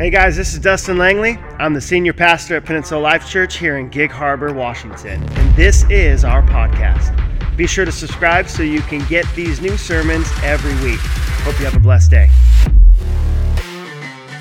Hey guys, this is Dustin Langley. I'm the senior pastor at Peninsula Life Church here in Gig Harbor, Washington, and this is our podcast. Be sure to subscribe so you can get these new sermons every week. Hope you have a blessed day.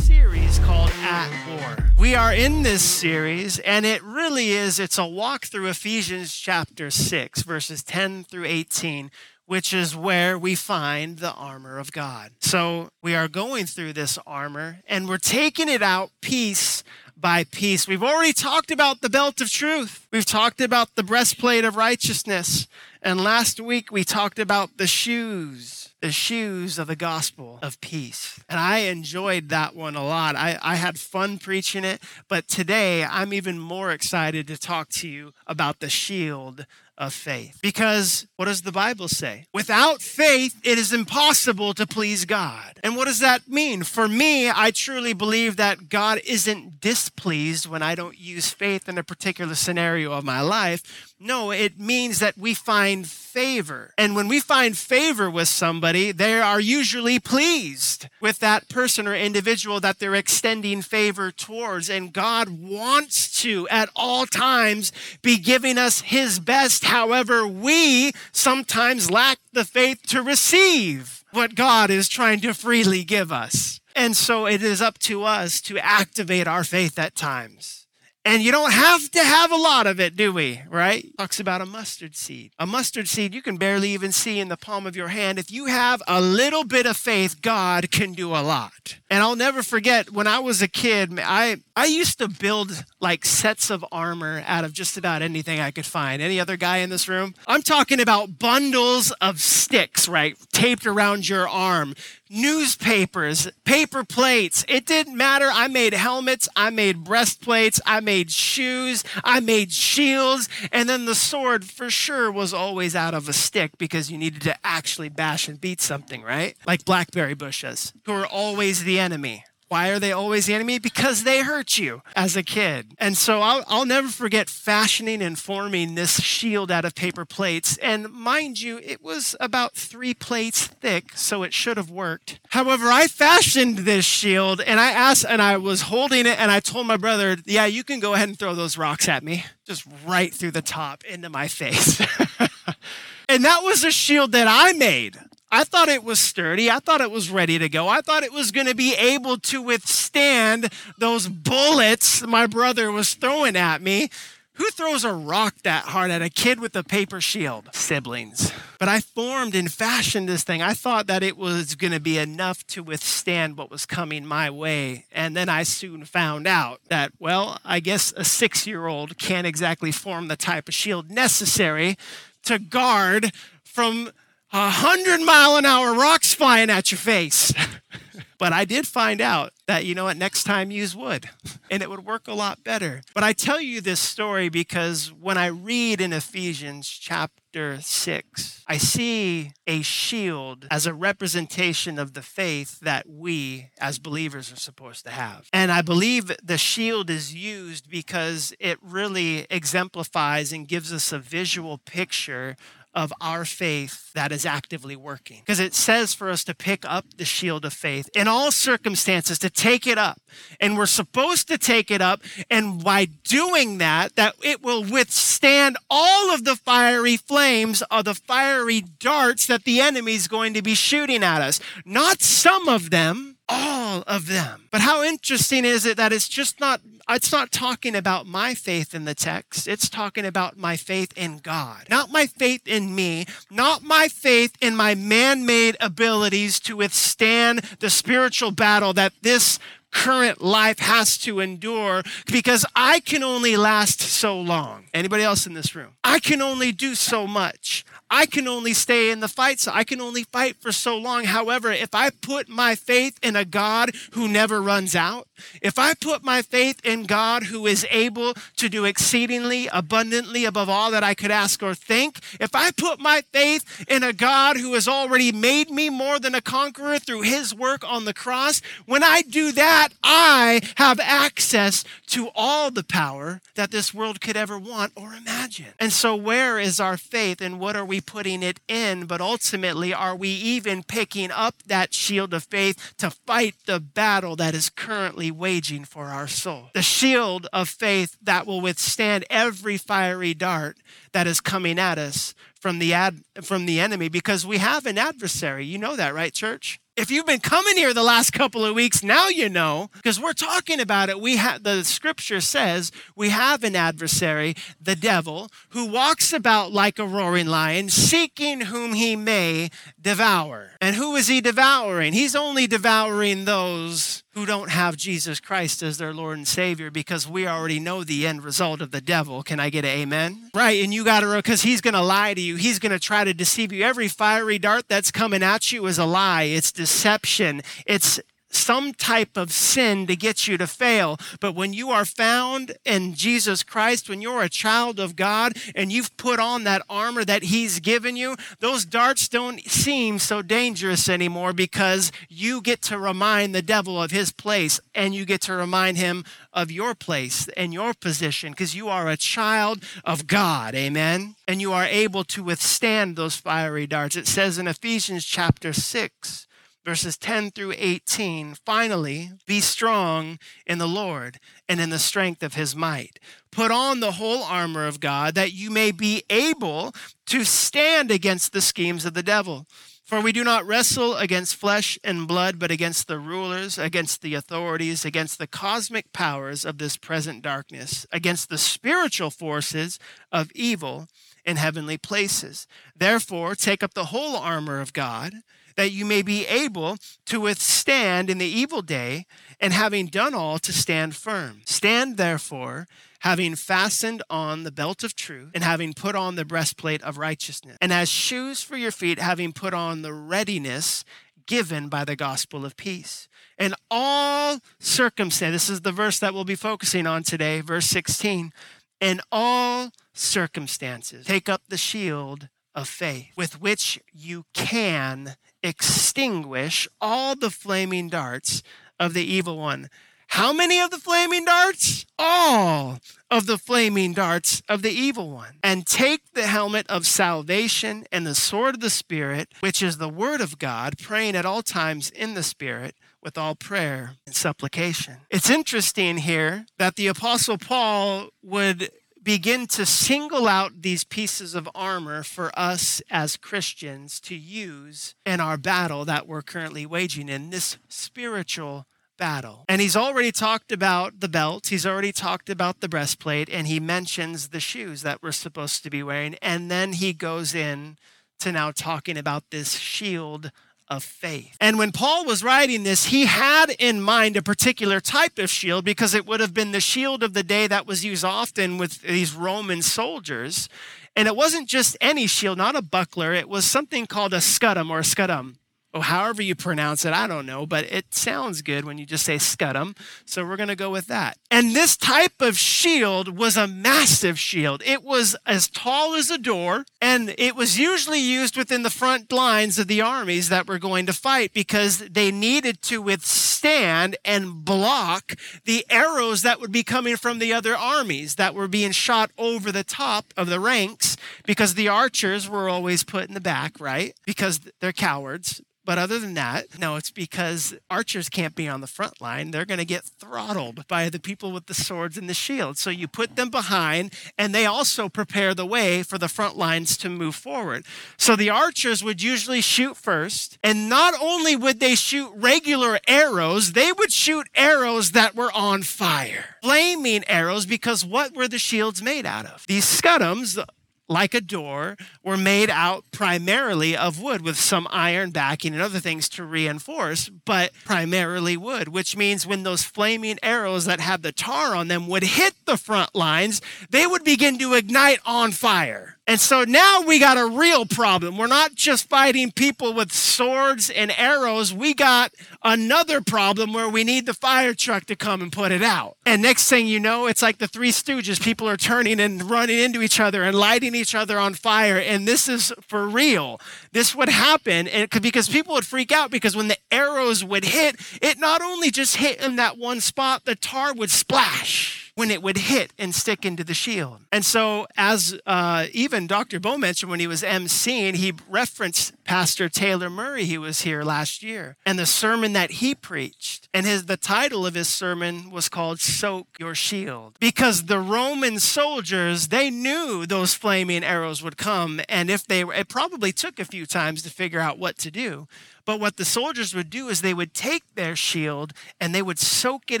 Series called At War. We are in this series, and it really is, it's a walk through Ephesians chapter 6, verses 10 through 18 which is where we find the armor of God. So we are going through this armor and we're taking it out piece by piece. We've already talked about the belt of truth. We've talked about the breastplate of righteousness. And last week we talked about the shoes, the shoes of the gospel of peace. And I enjoyed that one a lot. I, I had fun preaching it. But today I'm even more excited to talk to you about the shield of faith. Because what does the Bible say? Without faith, it is impossible to please God. And what does that mean? For me, I truly believe that God isn't displeased when I don't use faith in a particular scenario of my life. No, it means that we find favor. And when we find favor with somebody, they are usually pleased with that person or individual that they're extending favor towards. And God wants to, at all times, be giving us His best. However, we sometimes lack the faith to receive what God is trying to freely give us. And so it is up to us to activate our faith at times. And you don't have to have a lot of it, do we? Right? Talks about a mustard seed. A mustard seed you can barely even see in the palm of your hand. If you have a little bit of faith, God can do a lot. And I'll never forget when I was a kid, I, I used to build like sets of armor out of just about anything I could find. Any other guy in this room? I'm talking about bundles of sticks, right? Taped around your arm newspapers, paper plates. It didn't matter. I made helmets, I made breastplates, I made shoes, I made shields, and then the sword for sure was always out of a stick because you needed to actually bash and beat something, right? Like blackberry bushes, who are always the enemy. Why are they always the enemy? Because they hurt you as a kid. And so I'll, I'll, never forget fashioning and forming this shield out of paper plates. And mind you, it was about three plates thick, so it should have worked. However, I fashioned this shield and I asked, and I was holding it, and I told my brother, Yeah, you can go ahead and throw those rocks at me, just right through the top into my face. and that was a shield that I made. I thought it was sturdy. I thought it was ready to go. I thought it was going to be able to withstand those bullets my brother was throwing at me. Who throws a rock that hard at a kid with a paper shield? Siblings. But I formed and fashioned this thing. I thought that it was going to be enough to withstand what was coming my way. And then I soon found out that, well, I guess a six year old can't exactly form the type of shield necessary to guard from a hundred mile an hour rocks flying at your face. but I did find out that, you know what, next time use wood and it would work a lot better. But I tell you this story because when I read in Ephesians chapter 6, I see a shield as a representation of the faith that we as believers are supposed to have. And I believe the shield is used because it really exemplifies and gives us a visual picture of our faith that is actively working. Because it says for us to pick up the shield of faith in all circumstances, to take it up. And we're supposed to take it up. And by doing that, that it will withstand all of the fiery flames of the fiery darts that the enemy is going to be shooting at us. Not some of them, all of them. But how interesting is it that it's just not it's not talking about my faith in the text. It's talking about my faith in God. Not my faith in me, not my faith in my man-made abilities to withstand the spiritual battle that this current life has to endure because I can only last so long. Anybody else in this room? I can only do so much. I can only stay in the fight, so I can only fight for so long. However, if I put my faith in a God who never runs out, if I put my faith in God who is able to do exceedingly abundantly above all that I could ask or think, if I put my faith in a God who has already made me more than a conqueror through his work on the cross, when I do that, I have access to all the power that this world could ever want or imagine. And so, where is our faith and what are we putting it in, but ultimately, are we even picking up that shield of faith to fight the battle that is currently waging for our soul? The shield of faith that will withstand every fiery dart that is coming at us from the ad, from the enemy because we have an adversary. You know that, right, church? If you've been coming here the last couple of weeks, now you know because we're talking about it. We have the scripture says we have an adversary, the devil, who walks about like a roaring lion, seeking whom he may devour. And who is he devouring? He's only devouring those who don't have Jesus Christ as their Lord and Savior because we already know the end result of the devil. Can I get an amen? Right, and you got to, because he's going to lie to you. He's going to try to deceive you. Every fiery dart that's coming at you is a lie, it's deception, it's some type of sin to get you to fail. But when you are found in Jesus Christ, when you're a child of God and you've put on that armor that He's given you, those darts don't seem so dangerous anymore because you get to remind the devil of his place and you get to remind him of your place and your position because you are a child of God. Amen. And you are able to withstand those fiery darts. It says in Ephesians chapter 6, verses 10 through 18. Finally, be strong in the Lord and in the strength of his might. Put on the whole armor of God that you may be able to stand against the schemes of the devil. For we do not wrestle against flesh and blood, but against the rulers, against the authorities, against the cosmic powers of this present darkness, against the spiritual forces of evil in heavenly places. Therefore, take up the whole armor of God that you may be able to withstand in the evil day, and having done all, to stand firm. Stand therefore, having fastened on the belt of truth, and having put on the breastplate of righteousness, and as shoes for your feet, having put on the readiness given by the gospel of peace. In all circumstances, this is the verse that we'll be focusing on today, verse 16. In all circumstances, take up the shield of faith with which you can extinguish all the flaming darts of the evil one. How many of the flaming darts? All of the flaming darts of the evil one. And take the helmet of salvation and the sword of the Spirit, which is the word of God, praying at all times in the Spirit with all prayer and supplication. It's interesting here that the Apostle Paul would begin to single out these pieces of armor for us as Christians to use in our battle that we're currently waging in this spiritual battle. And he's already talked about the belt, he's already talked about the breastplate, and he mentions the shoes that we're supposed to be wearing. And then he goes in to now talking about this shield of faith. And when Paul was writing this, he had in mind a particular type of shield because it would have been the shield of the day that was used often with these Roman soldiers. And it wasn't just any shield, not a buckler, it was something called a scudum or a scudum or oh, however you pronounce it, I don't know, but it sounds good when you just say scudum. So we're going to go with that. And this type of shield was a massive shield. It was as tall as a door, and it was usually used within the front lines of the armies that were going to fight because they needed to withstand and block the arrows that would be coming from the other armies that were being shot over the top of the ranks because the archers were always put in the back, right? Because they're cowards but other than that, no, it's because archers can't be on the front line. They're going to get throttled by the people with the swords and the shields. So you put them behind, and they also prepare the way for the front lines to move forward. So the archers would usually shoot first, and not only would they shoot regular arrows, they would shoot arrows that were on fire. Flaming arrows, because what were the shields made out of? These scudums, like a door, were made out primarily of wood with some iron backing and other things to reinforce, but primarily wood, which means when those flaming arrows that have the tar on them would hit the front lines, they would begin to ignite on fire. And so now we got a real problem. We're not just fighting people with swords and arrows. We got another problem where we need the fire truck to come and put it out. And next thing you know, it's like the Three Stooges. People are turning and running into each other and lighting each other on fire. And this is for real. This would happen and because people would freak out because when the arrows would hit, it not only just hit in that one spot, the tar would splash when it would hit and stick into the shield. And so, as uh, even Dr. Bo mentioned when he was emceeing, he referenced Pastor Taylor Murray, he was here last year, and the sermon that he preached. And his the title of his sermon was called Soak Your Shield. Because the Roman soldiers, they knew those flaming arrows would come. And if they it probably took a few times to figure out what to do. But what the soldiers would do is they would take their shield and they would soak it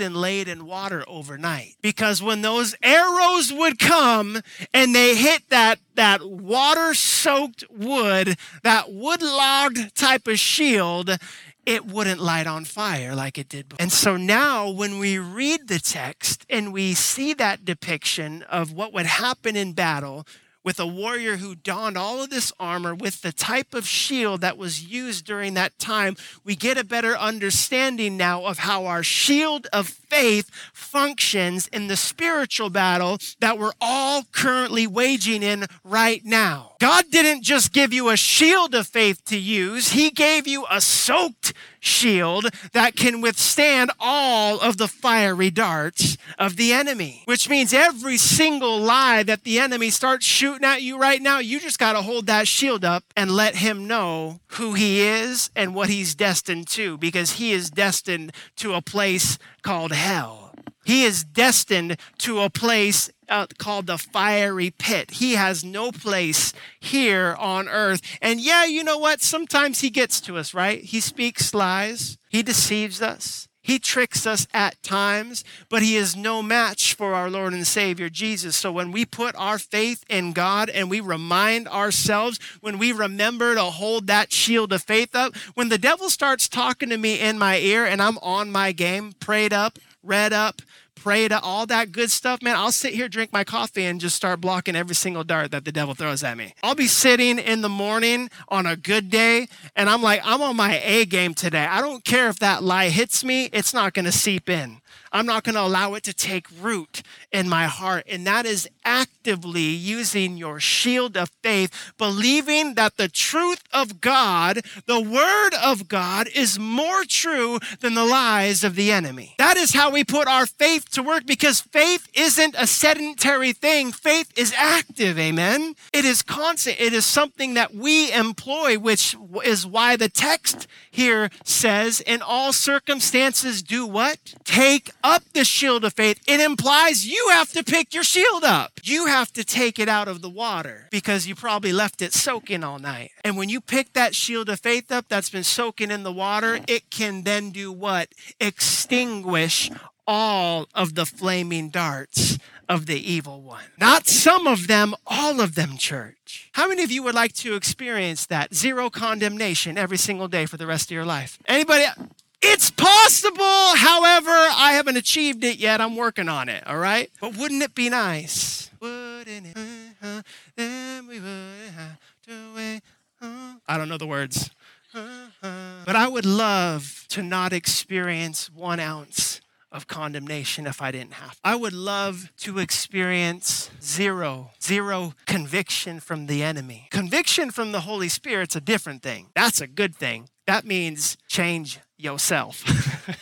and lay it in water overnight. Because when those arrows would come and they hit that, that water soaked wood, that wood logged type of shield, it wouldn't light on fire like it did before. And so now, when we read the text and we see that depiction of what would happen in battle, with a warrior who donned all of this armor with the type of shield that was used during that time, we get a better understanding now of how our shield of faith functions in the spiritual battle that we're all currently waging in right now. God didn't just give you a shield of faith to use, He gave you a soaked shield that can withstand all of the fiery darts of the enemy. Which means every single lie that the enemy starts shooting at you right now, you just got to hold that shield up and let him know who he is and what he's destined to, because he is destined to a place called hell. He is destined to a place uh, called the fiery pit. He has no place here on earth. And yeah, you know what? Sometimes he gets to us, right? He speaks lies, he deceives us. He tricks us at times, but he is no match for our Lord and Savior Jesus. So when we put our faith in God and we remind ourselves, when we remember to hold that shield of faith up, when the devil starts talking to me in my ear and I'm on my game, prayed up, read up, pray to all that good stuff, man, I'll sit here, drink my coffee, and just start blocking every single dart that the devil throws at me. I'll be sitting in the morning on a good day, and I'm like, I'm on my A game today. I don't care if that lie hits me, it's not going to seep in. I'm not going to allow it to take root in my heart. And that is actively using your shield of faith, believing that the truth of God, the word of God, is more true than the lies of the enemy. That is how we put our faith to work because faith isn't a sedentary thing. Faith is active. Amen. It is constant. It is something that we employ, which is why the text here says, in all circumstances, do what? Take up the shield of faith. It implies you have to pick your shield up. You have to take it out of the water because you probably left it soaking all night. And when you pick that shield of faith up that's been soaking in the water, it can then do what? Extinguish all of the flaming darts of the evil one. Not some of them, all of them, church. How many of you would like to experience that zero condemnation every single day for the rest of your life? Anybody? It's possible. However, I haven't achieved it yet. I'm working on it. All right. But wouldn't it be nice? Wouldn't it? Then we would have to wait. Uh, I don't know the words. But I would love to not experience one ounce of condemnation if I didn't have. I would love to experience zero, zero conviction from the enemy. Conviction from the Holy Spirit's a different thing. That's a good thing. That means change yourself,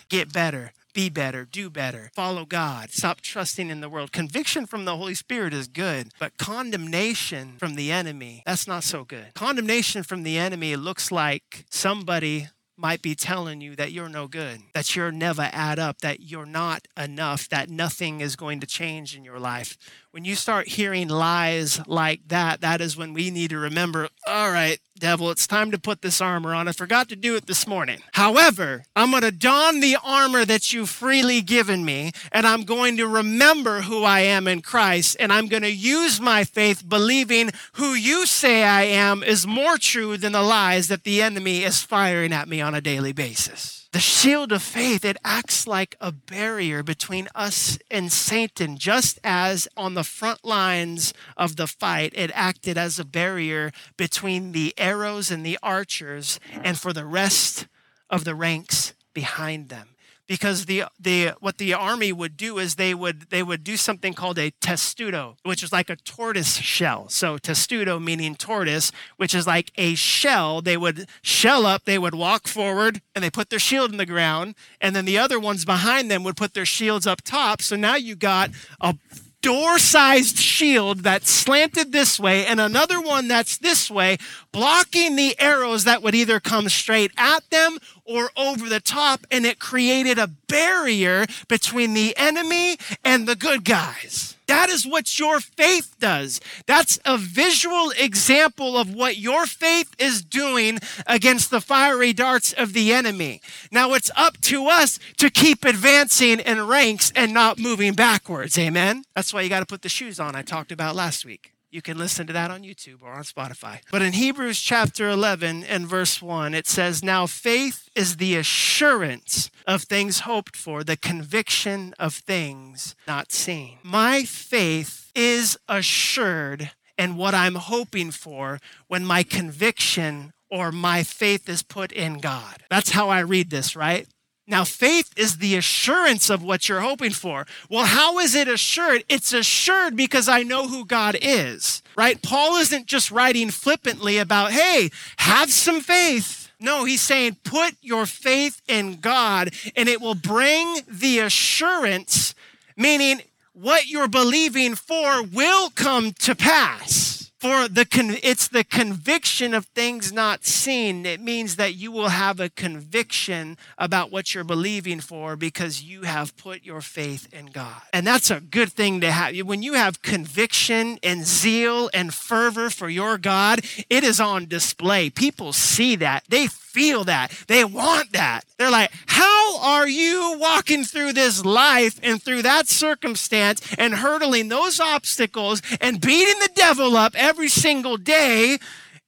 get better, be better, do better, follow God, stop trusting in the world. Conviction from the Holy Spirit is good, but condemnation from the enemy, that's not so good. Condemnation from the enemy looks like somebody might be telling you that you're no good, that you're never add up, that you're not enough, that nothing is going to change in your life. When you start hearing lies like that, that is when we need to remember, all right, devil, it's time to put this armor on. I forgot to do it this morning. However, I'm going to don the armor that you've freely given me, and I'm going to remember who I am in Christ, and I'm going to use my faith believing who you say I am is more true than the lies that the enemy is firing at me on a daily basis. The shield of faith, it acts like a barrier between us and Satan, just as on the front lines of the fight, it acted as a barrier between the arrows and the archers and for the rest of the ranks behind them. Because the the what the army would do is they would they would do something called a testudo, which is like a tortoise shell. So testudo meaning tortoise, which is like a shell. They would shell up, they would walk forward, and they put their shield in the ground, and then the other ones behind them would put their shields up top. So now you got a door sized shield that's slanted this way and another one that's this way, blocking the arrows that would either come straight at them or over the top. And it created a barrier between the enemy and the good guys. That is what your faith does. That's a visual example of what your faith is doing against the fiery darts of the enemy. Now it's up to us to keep advancing in ranks and not moving backwards. Amen. That's why you got to put the shoes on I talked about last week. You can listen to that on YouTube or on Spotify. But in Hebrews chapter 11 and verse 1, it says, Now faith is the assurance of things hoped for, the conviction of things not seen. My faith is assured in what I'm hoping for when my conviction or my faith is put in God. That's how I read this, right? Now, faith is the assurance of what you're hoping for. Well, how is it assured? It's assured because I know who God is, right? Paul isn't just writing flippantly about, hey, have some faith. No, he's saying put your faith in God and it will bring the assurance, meaning what you're believing for will come to pass. For the con- it's the conviction of things not seen. It means that you will have a conviction about what you're believing for because you have put your faith in God. And that's a good thing to have. When you have conviction and zeal and fervor for your God, it is on display. People see that. They feel that. They want that. They're like, how are you walking through this life and through that circumstance and hurdling those obstacles and beating the devil up every single day?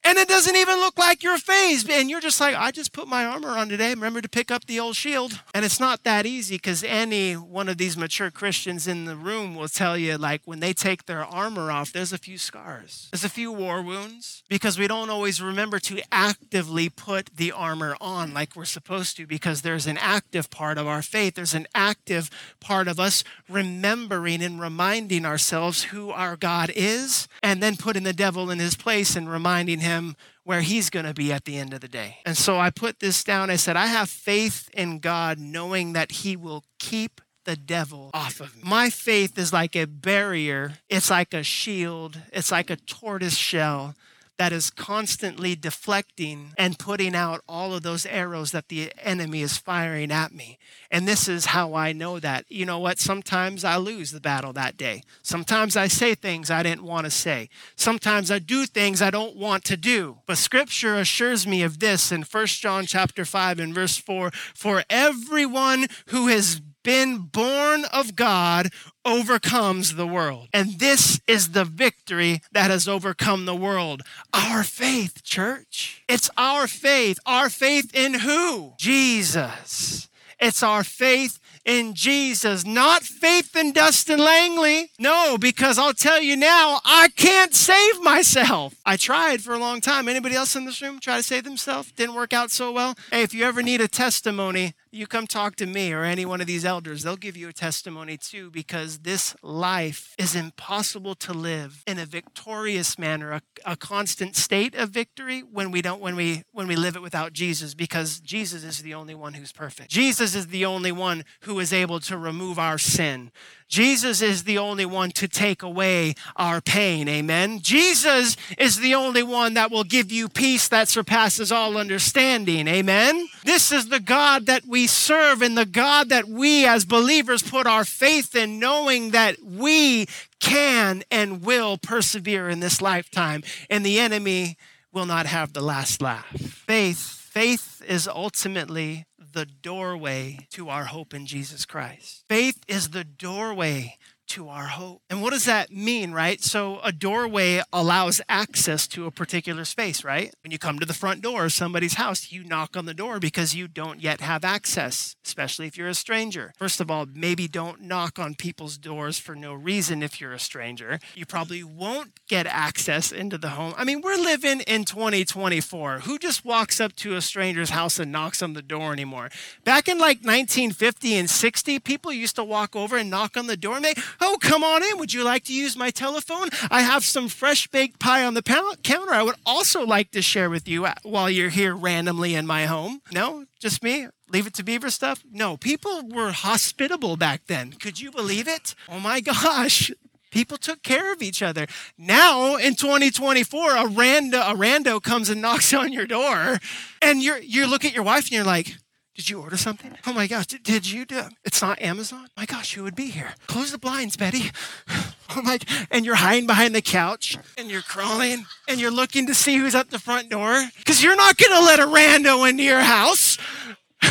And it doesn't even look like your face. And you're just like, I just put my armor on today. Remember to pick up the old shield. And it's not that easy because any one of these mature Christians in the room will tell you, like, when they take their armor off, there's a few scars, there's a few war wounds because we don't always remember to actively put the armor on like we're supposed to because there's an active part of our faith. There's an active part of us remembering and reminding ourselves who our God is and then putting the devil in his place and reminding him him where he's going to be at the end of the day. And so I put this down. I said, I have faith in God, knowing that he will keep the devil off of me. My faith is like a barrier, it's like a shield, it's like a tortoise shell that is constantly deflecting and putting out all of those arrows that the enemy is firing at me. And this is how I know that. You know what? Sometimes I lose the battle that day. Sometimes I say things I didn't want to say. Sometimes I do things I don't want to do. But scripture assures me of this in 1 John chapter 5 and verse 4, for everyone who has been born of God overcomes the world. And this is the victory that has overcome the world. Our faith, church. It's our faith. Our faith in who? Jesus. It's our faith in Jesus, not faith in Dustin Langley. No, because I'll tell you now, I can't save myself. I tried for a long time. Anybody else in this room try to save themselves? Didn't work out so well. Hey, if you ever need a testimony, you come talk to me or any one of these elders. They'll give you a testimony too, because this life is impossible to live in a victorious manner, a, a, constant state of victory when we don't when we when we live it without Jesus, because Jesus is the only one who's perfect. Jesus is the only one who is able to remove our sin. Jesus is the only one to take away our pain. Amen. Jesus is the only one that will give you peace that surpasses all understanding. Amen. This is the God that we serve and the God that we as believers put our faith in, knowing that we can and will persevere in this lifetime, and the enemy will not have the last laugh. Faith, faith is ultimately the doorway to our hope in Jesus Christ. Faith is the doorway to our hope. And what does that mean, right? So a doorway allows access to a particular space, right? When you come to the front door of somebody's house, you knock on the door because you don't yet have access, especially if you're a stranger. First of all, maybe don't knock on people's doors for no reason if you're a stranger. You probably won't get access into the home. I mean, we're living in 2024. Who just walks up to a stranger's house and knocks on the door anymore? Back in like 1950 and 60, people used to walk over and knock on the door and they, oh, come on in. Would you like to use my telephone? I have some fresh baked pie on the counter. I would also like to share with you uh, while you're here randomly in my home. No, just me? Leave it to Beaver stuff? No, people were hospitable back then. Could you believe it? Oh my gosh. People took care of each other. Now in 2024, a rando, a rando comes and knocks on your door, and you're you look at your wife and you're like, did you order something? Oh my gosh, did, did you do It's not Amazon? My gosh, you would be here? Close the blinds, Betty. Oh my, and you're hiding behind the couch and you're crawling and you're looking to see who's at the front door because you're not going to let a rando into your house.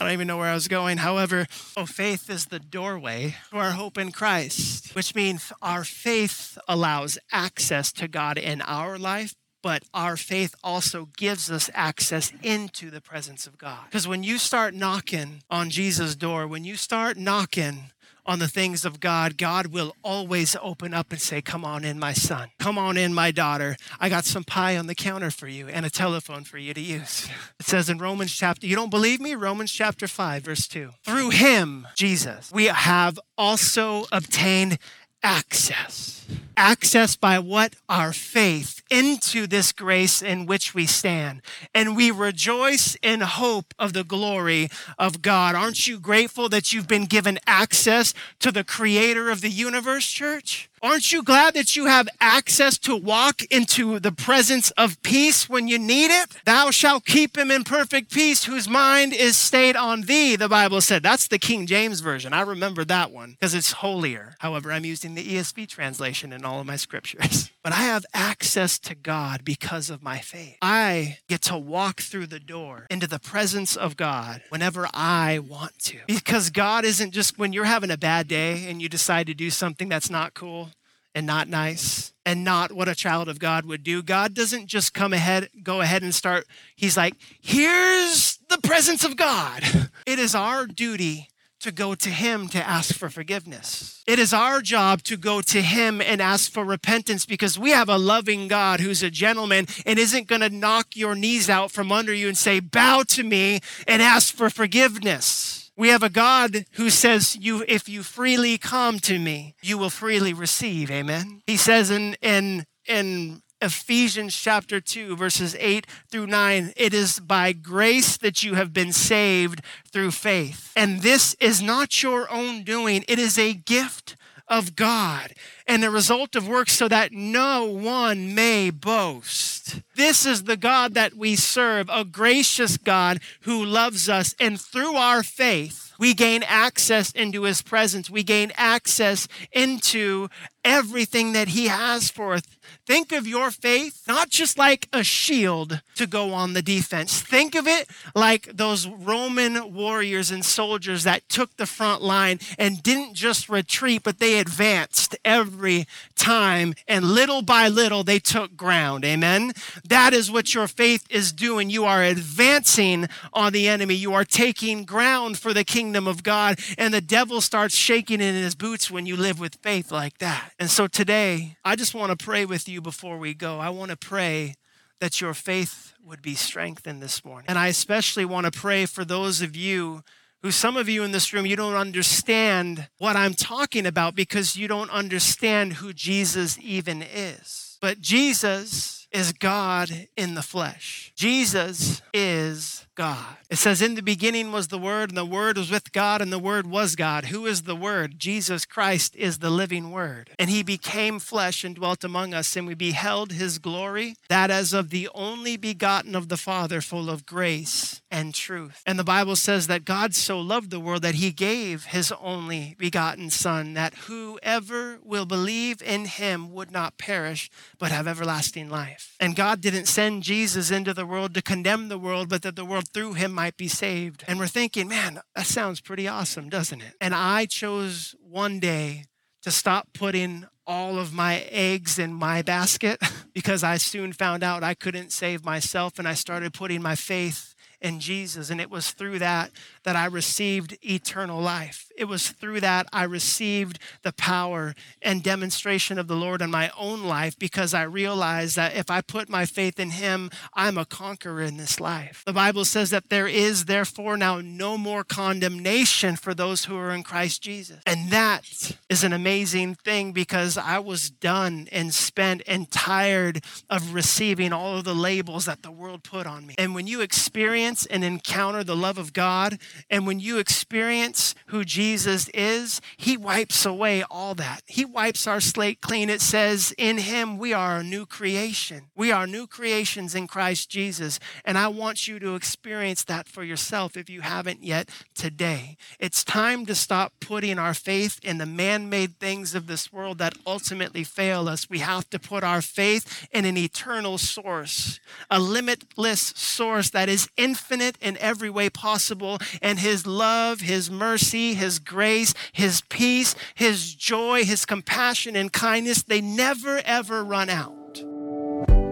I don't even know where I was going. However, oh, faith is the doorway to our hope in Christ, which means our faith allows access to God in our life, but our faith also gives us access into the presence of God. Because when you start knocking on Jesus' door, when you start knocking on the things of God, God will always open up and say, Come on in, my son. Come on in, my daughter. I got some pie on the counter for you and a telephone for you to use. It says in Romans chapter, you don't believe me? Romans chapter 5, verse 2. Through him, Jesus, we have also obtained access. Access by what? Our faith into this grace in which we stand. And we rejoice in hope of the glory of God. Aren't you grateful that you've been given access to the creator of the universe, church? Aren't you glad that you have access to walk into the presence of peace when you need it? Thou shalt keep him in perfect peace whose mind is stayed on thee, the Bible said. That's the King James Version. I remember that one because it's holier. However, I'm using the ESV translation in all of my scriptures. But I have access to God because of my faith. I get to walk through the door into the presence of God whenever I want to. Because God isn't just when you're having a bad day and you decide to do something that's not cool and not nice and not what a child of God would do. God doesn't just come ahead, go ahead and start. He's like, here's the presence of God. It is our duty to go to Him to ask for forgiveness. It is our job to go to Him and ask for repentance because we have a loving God who's a gentleman and isn't going to knock your knees out from under you and say, Bow to me and ask for forgiveness. We have a God who says, you, if you freely come to me, you will freely receive. Amen. He says in, in, in Ephesians chapter 2, verses 8 through 9, it is by grace that you have been saved through faith. And this is not your own doing, it is a gift of God and the result of works so that no one may boast. This is the God that we serve, a gracious God who loves us. And through our faith, we gain access into his presence. We gain access into everything that he has for us. Think of your faith not just like a shield to go on the defense. Think of it like those Roman warriors and soldiers that took the front line and didn't just retreat, but they advanced every time. And little by little, they took ground. Amen. That is what your faith is doing. You are advancing on the enemy, you are taking ground for the kingdom of God. And the devil starts shaking in his boots when you live with faith like that. And so today, I just want to pray with you before we go. I want to pray that your faith would be strengthened this morning. And I especially want to pray for those of you who, some of you in this room, you don't understand what I'm talking about because you don't understand who Jesus even is. But Jesus is God in the flesh. Jesus is God. It says, In the beginning was the Word, and the Word was with God, and the Word was God. Who is the Word? Jesus Christ is the living Word. And He became flesh and dwelt among us, and we beheld His glory, that as of the only begotten of the Father, full of grace and truth. And the Bible says that God so loved the world that he gave his only begotten Son, that whoever will believe in him would not perish, but have everlasting life. And God didn't send Jesus into the world to condemn the world, but that the world through him might be saved. And we're thinking, man, that sounds pretty awesome, doesn't it? And I chose one day to stop putting all of my eggs in my basket because I soon found out I couldn't save myself and I started putting my faith in Jesus. And it was through that that I received eternal life. It was through that I received the power and demonstration of the Lord in my own life because I realized that if I put my faith in Him, I'm a conqueror in this life. The Bible says that there is therefore now no more condemnation for those who are in Christ Jesus. And that is an amazing thing because I was done and spent and tired of receiving all of the labels that the world put on me. And when you experience and encounter the love of God, and when you experience who Jesus is, He wipes away all that. He wipes our slate clean. It says, In Him we are a new creation. We are new creations in Christ Jesus. And I want you to experience that for yourself if you haven't yet today. It's time to stop putting our faith in the man made things of this world that ultimately fail us. We have to put our faith in an eternal source, a limitless source that is infinite in every way possible and his love, his mercy, his grace, his peace, his joy, his compassion and kindness, they never ever run out.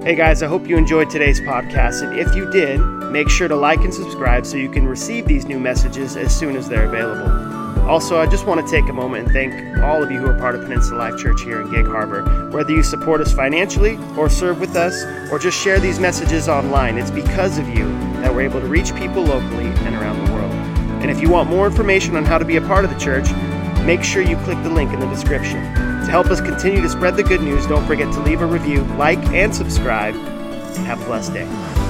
Hey guys, I hope you enjoyed today's podcast. And if you did, make sure to like and subscribe so you can receive these new messages as soon as they're available. Also, I just want to take a moment and thank all of you who are part of Peninsula Life Church here in Gig Harbor. Whether you support us financially, or serve with us, or just share these messages online, it's because of you we're able to reach people locally and around the world. And if you want more information on how to be a part of the church, make sure you click the link in the description. To help us continue to spread the good news, don't forget to leave a review, like, and subscribe. Have a blessed day.